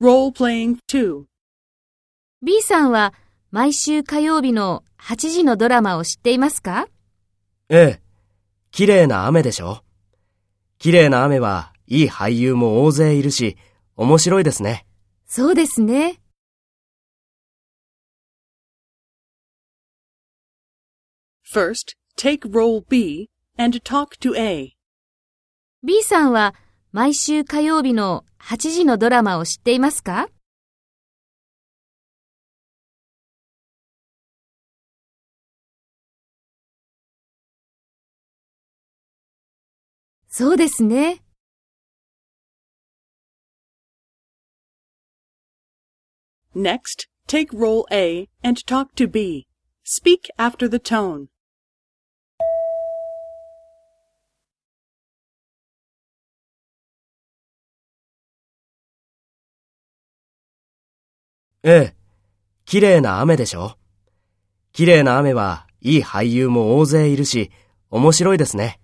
Role-playing 2. B さんは毎週火曜日の8時のドラマを知っていますか？ええ。綺麗な雨でしょ綺麗な雨はいい俳優も大勢いるし、面白いですね。そうですね。First, take role B and talk to A. B さんは毎週火曜日の8時のドラマを知っていますかそうですね。Next, take role A and talk to B. Speak after the tone. ええ。綺麗な雨でしょ綺麗な雨はいい俳優も大勢いるし、面白いですね。